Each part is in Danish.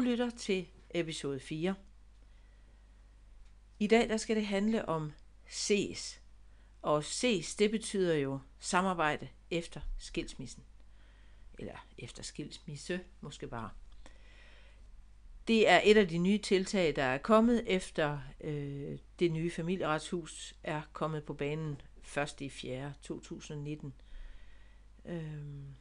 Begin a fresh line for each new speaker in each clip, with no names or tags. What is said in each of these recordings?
Du lytter til episode 4. I dag der skal det handle om ses. Og ses, det betyder jo samarbejde efter skilsmissen. Eller efter skilsmisse, måske bare. Det er et af de nye tiltag, der er kommet efter øh, det nye familieretshus er kommet på banen 1. i 4. 2019. Øhm,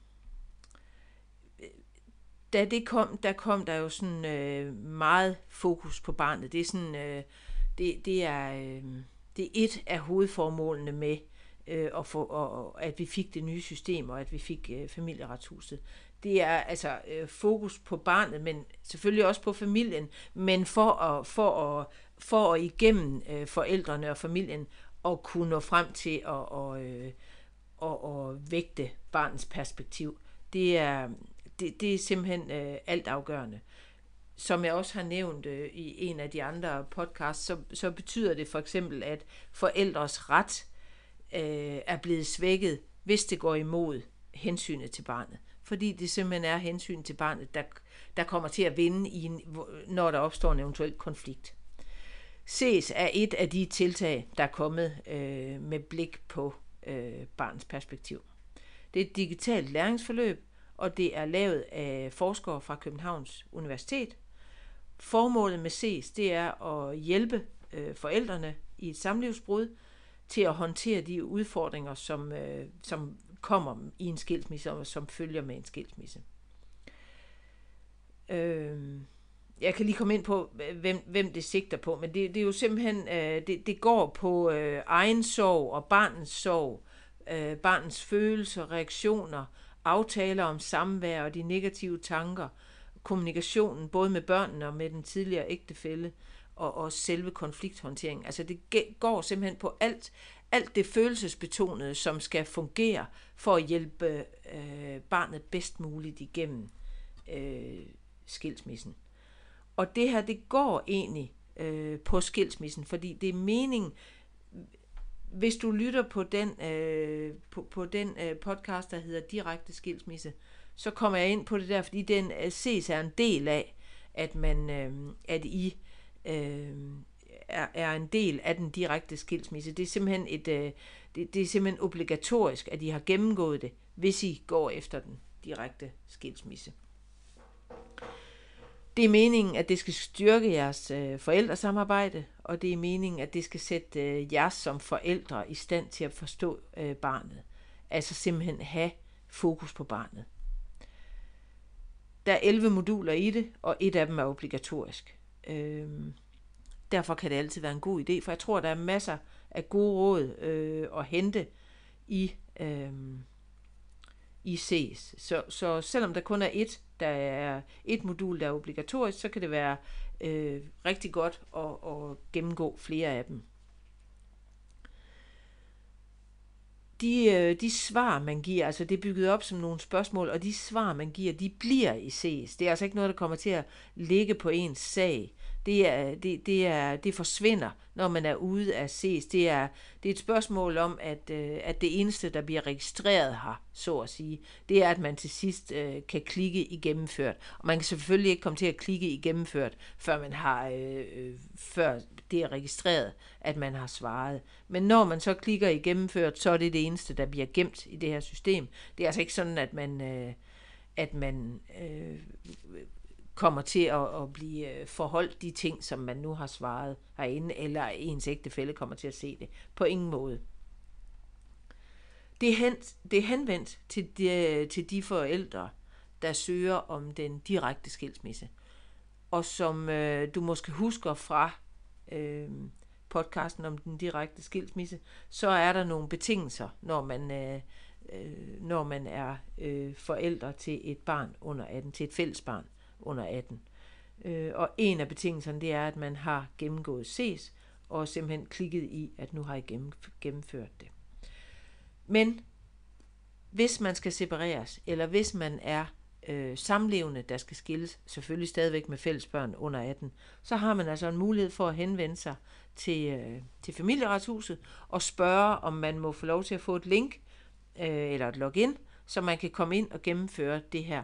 da det kom, der kom der jo sådan øh, meget fokus på barnet. Det er sådan, øh, det, det er, øh, det er et af hovedformålene med øh, at, få, og, at vi fik det nye system, og at vi fik øh, familieretshuset. Det er altså øh, fokus på barnet, men selvfølgelig også på familien, men for at, for at, for at igennem øh, forældrene og familien at kunne nå frem til at, og, øh, og, og vægte barnets perspektiv. Det er, det, det er simpelthen øh, altafgørende. Som jeg også har nævnt øh, i en af de andre podcasts, så, så betyder det for eksempel, at forældres ret øh, er blevet svækket, hvis det går imod hensynet til barnet. Fordi det simpelthen er hensyn til barnet, der, der kommer til at vinde, i en, når der opstår en eventuel konflikt. SES er et af de tiltag, der er kommet øh, med blik på øh, barnets perspektiv. Det er et digitalt læringsforløb, og det er lavet af forskere fra Københavns Universitet. Formålet med SES, det er at hjælpe øh, forældrene i et samlivsbrud til at håndtere de udfordringer, som, øh, som kommer i en skilsmisse, og som følger med en skilsmisse. Øh, jeg kan lige komme ind på, hvem, hvem det sigter på, men det, det er jo simpelthen, øh, det, det går på øh, egen sorg og barnets sorg, øh, barnets følelser, reaktioner, aftaler om samvær og de negative tanker, kommunikationen både med børnene og med den tidligere ægtefælle, og, og selve konflikthåndteringen. Altså det går simpelthen på alt, alt det følelsesbetonede, som skal fungere for at hjælpe øh, barnet bedst muligt igennem øh, skilsmissen. Og det her, det går egentlig øh, på skilsmissen, fordi det er meningen, hvis du lytter på den, øh, på, på den øh, podcast, der hedder Direkte Skilsmisse, så kommer jeg ind på det der, fordi den øh, ses er en del af, at man, øh, at I øh, er, er en del af den direkte skilsmisse. Det er simpelthen et, øh, det, det er simpelthen obligatorisk, at I har gennemgået det, hvis I går efter den direkte skilsmisse. Det er meningen, at det skal styrke jeres øh, forældresamarbejde, og det er meningen, at det skal sætte øh, jer som forældre i stand til at forstå øh, barnet. Altså simpelthen have fokus på barnet. Der er 11 moduler i det, og et af dem er obligatorisk. Øhm, derfor kan det altid være en god idé, for jeg tror, der er masser af gode råd øh, at hente i, øh, i SES. Så, så selvom der kun er et, der er et modul, der er obligatorisk, så kan det være øh, rigtig godt at, at gennemgå flere af dem. De, øh, de svar, man giver, altså det er bygget op som nogle spørgsmål, og de svar, man giver, de bliver i SES. Det er altså ikke noget, der kommer til at ligge på ens sag det, er, det, det, er, det forsvinder, når man er ude af ses. Det er, det er et spørgsmål om, at, øh, at det eneste, der bliver registreret her, så at sige, det er, at man til sidst øh, kan klikke i gennemført. Og man kan selvfølgelig ikke komme til at klikke i gennemført, før man har, øh, øh, før det er registreret, at man har svaret. Men når man så klikker i gennemført, så er det det eneste, der bliver gemt i det her system. Det er altså ikke sådan, at man, øh, at man øh, kommer til at, at blive øh, forholdt de ting, som man nu har svaret herinde, eller ens ægtefælde kommer til at se det. På ingen måde. Det er, hen, det er henvendt til de, øh, til de forældre, der søger om den direkte skilsmisse. Og som øh, du måske husker fra øh, podcasten om den direkte skilsmisse, så er der nogle betingelser, når man, øh, øh når man er øh, forældre til et barn under 18, til et fælles barn under 18. Øh, og en af betingelserne, det er, at man har gennemgået SES, og simpelthen klikket i, at nu har I gennemført det. Men hvis man skal separeres, eller hvis man er øh, samlevende, der skal skilles, selvfølgelig stadigvæk med fælles børn under 18, så har man altså en mulighed for at henvende sig til, øh, til familieretshuset og spørge, om man må få lov til at få et link øh, eller et login, så man kan komme ind og gennemføre det her.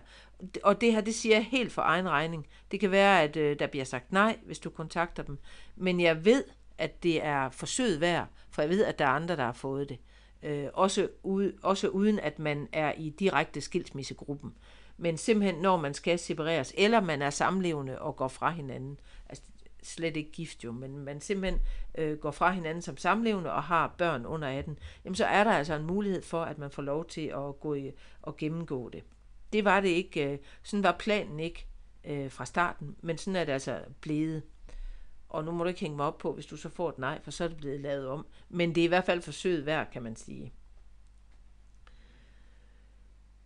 Og det her, det siger jeg helt for egen regning. Det kan være, at øh, der bliver sagt nej, hvis du kontakter dem. Men jeg ved, at det er forsøget værd, for jeg ved, at der er andre, der har fået det. Øh, også, ude, også uden, at man er i direkte skilsmissegruppen. Men simpelthen, når man skal separeres, eller man er samlevende og går fra hinanden, altså slet ikke gift jo, men man simpelthen øh, går fra hinanden som samlevende og har børn under 18, jamen så er der altså en mulighed for, at man får lov til at gå i, og gennemgå det. Det var det ikke, øh, sådan var planen ikke øh, fra starten, men sådan er det altså blevet. Og nu må du ikke hænge mig op på, hvis du så får et nej, for så er det blevet lavet om. Men det er i hvert fald forsøget værd, kan man sige.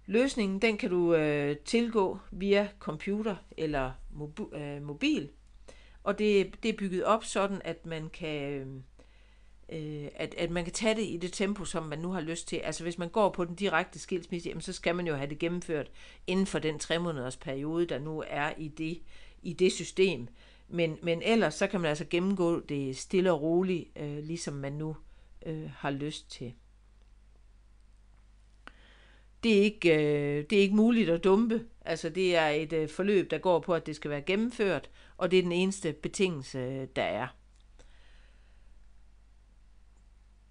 Løsningen den kan du øh, tilgå via computer eller mobi- øh, mobil. Og det, det er bygget op sådan, at man kan øh, øh, at, at man kan tage det i det tempo, som man nu har lyst til. Altså hvis man går på den direkte skilsmisse, jamen, så skal man jo have det gennemført inden for den tre måneders periode, der nu er i det, i det system. Men, men ellers så kan man altså gennemgå det stille og roligt, øh, ligesom man nu øh, har lyst til. Det er, ikke, øh, det er ikke muligt at dumpe. Altså det er et øh, forløb, der går på, at det skal være gennemført, og det er den eneste betingelse, der er.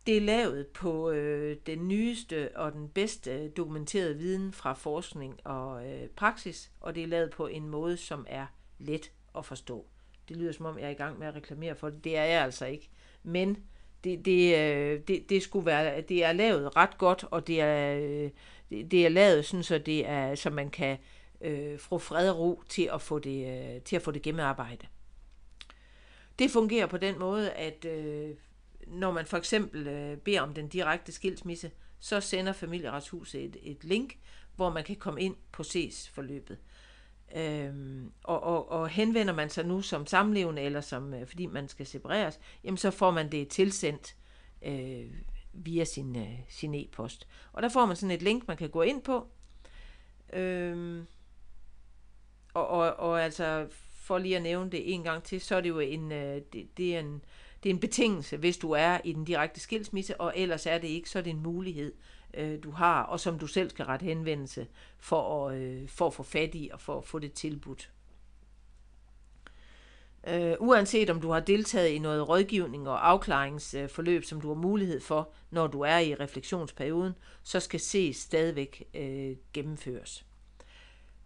Det er lavet på øh, den nyeste og den bedste øh, dokumenterede viden fra forskning og øh, praksis, og det er lavet på en måde, som er let at forstå. Det lyder som om, jeg er i gang med at reklamere for det. Det er jeg altså ikke. Men det, det, øh, det, det, skulle være, det er lavet ret godt, og det er, øh, det, det er lavet sådan, så, det er, så man kan øh, få fred og ro til at få det, øh, til at få det gennemarbejdet. Det fungerer på den måde, at øh, når man for eksempel øh, beder om den direkte skilsmisse, så sender familieretshuset et, et link, hvor man kan komme ind på SES-forløbet. Øhm, og, og, og henvender man sig nu som samlevende, eller som øh, fordi man skal separeres, jamen så får man det tilsendt øh, via sin, øh, sin e-post. Og der får man sådan et link, man kan gå ind på. Øhm, og, og, og altså, for lige at nævne det en gang til, så er det jo en, øh, det, det er en, det er en betingelse, hvis du er i den direkte skilsmisse, og ellers er det ikke, så er det en mulighed, øh, du har, og som du selv skal rette henvendelse for at, øh, for at få fat i og for at få det tilbudt øh, uanset om du har deltaget i noget rådgivning og afklaringsforløb, som du har mulighed for, når du er i refleksionsperioden, så skal ses stadigvæk øh, gennemføres.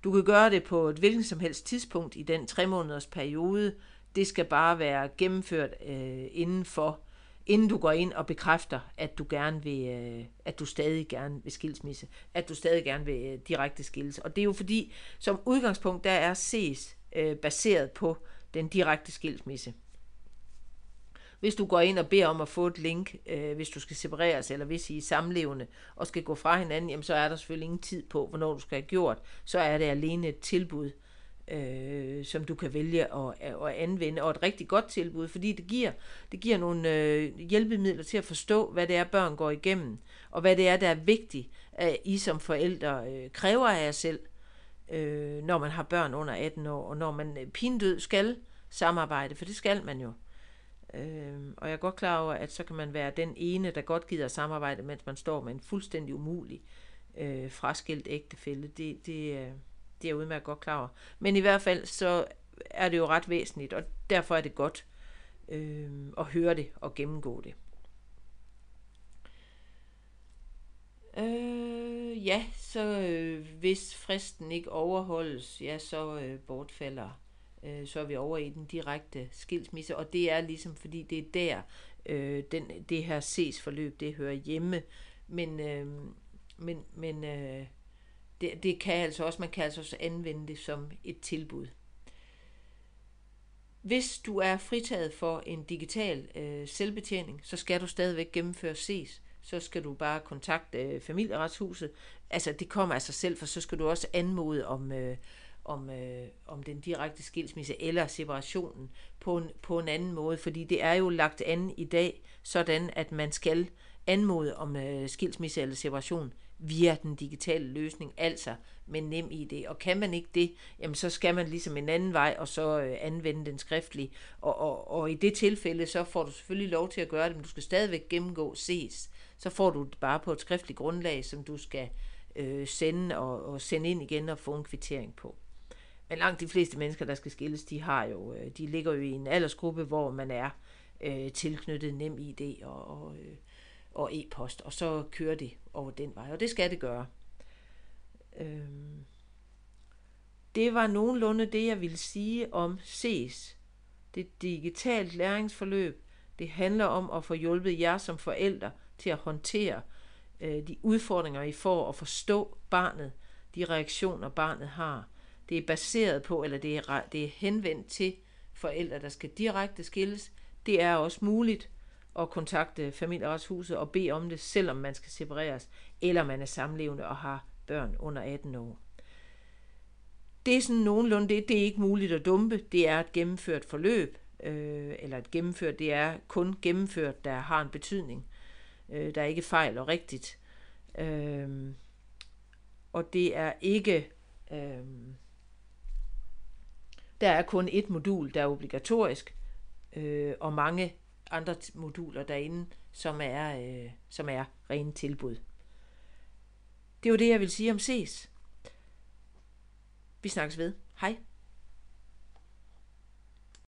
Du kan gøre det på et hvilket som helst tidspunkt i den tre måneders periode. Det skal bare være gennemført øh, inden for inden du går ind og bekræfter, at du gerne vil, øh, at du stadig gerne vil skilsmisse, at du stadig gerne vil øh, direkte skilles. Og det er jo fordi, som udgangspunkt, der er ses øh, baseret på den direkte skilsmisse. Hvis du går ind og beder om at få et link, øh, hvis du skal separeres, eller hvis I er samlevende og skal gå fra hinanden, jamen så er der selvfølgelig ingen tid på, hvornår du skal have gjort. Så er det alene et tilbud, øh, som du kan vælge at, at anvende, og et rigtig godt tilbud, fordi det giver, det giver nogle øh, hjælpemidler til at forstå, hvad det er, børn går igennem, og hvad det er, der er vigtigt, at I som forældre øh, kræver af jer selv, øh, når man har børn under 18 år, og når man øh, pindød skal samarbejde, for det skal man jo. Øh, og jeg er godt klar over, at så kan man være den ene, der godt gider samarbejde, mens man står med en fuldstændig umulig øh, fraskilt ægtefælde. Det, det, øh, det er jeg udmærket godt klar over. Men i hvert fald så er det jo ret væsentligt, og derfor er det godt øh, at høre det og gennemgå det. Øh, ja, så øh, hvis fristen ikke overholdes, ja, så øh, bortfalder, øh, så er vi over i den direkte skilsmisse, og det er ligesom, fordi det er der, øh, den, det her ses forløb, det hører hjemme, men, øh, men, men øh, det, det kan altså også, man kan altså også anvende det som et tilbud. Hvis du er fritaget for en digital øh, selvbetjening, så skal du stadigvæk gennemføre SES. Så skal du bare kontakte øh, familieretshuset. Altså det kommer af sig selv, for så skal du også anmode om, øh, om, øh, om den direkte skilsmisse eller separationen på en, på en anden måde. Fordi det er jo lagt an i dag, sådan at man skal anmode om øh, skilsmisse eller separation via den digitale løsning, altså med nem idé. Og kan man ikke det, jamen så skal man ligesom en anden vej, og så øh, anvende den skriftlige. Og, og, og i det tilfælde, så får du selvfølgelig lov til at gøre det, men du skal stadigvæk gennemgå ses. Så får du det bare på et skriftligt grundlag, som du skal øh, sende og, og sende ind igen og få en kvittering på. Men langt de fleste mennesker, der skal skilles, de har jo, øh, de ligger jo i en aldersgruppe, hvor man er øh, tilknyttet nem ID og, og, øh, og e-post, og så kører det over den vej, og det skal det gøre. Øh, det var nogenlunde det, jeg ville sige om SES. Det digitalt læringsforløb, det handler om at få hjulpet jer som forældre til at håndtere øh, de udfordringer, I får, og forstå barnet, de reaktioner, barnet har. Det er baseret på, eller det er, det er henvendt til forældre, der skal direkte skilles. Det er også muligt at kontakte familieretshuset og bede om det, selvom man skal separeres, eller man er samlevende og har børn under 18 år. Det er sådan nogenlunde det. Det er ikke muligt at dumpe. Det er et gennemført forløb, øh, eller et gennemført, det er kun gennemført, der har en betydning. Øh, der er ikke fejl og rigtigt. Øh, og det er ikke... Øh, der er kun et modul, der er obligatorisk, øh, og mange andre moduler derinde, som er, øh, som er rene tilbud. Det var det, jeg vil sige om ses. Vi snakkes ved. Hej.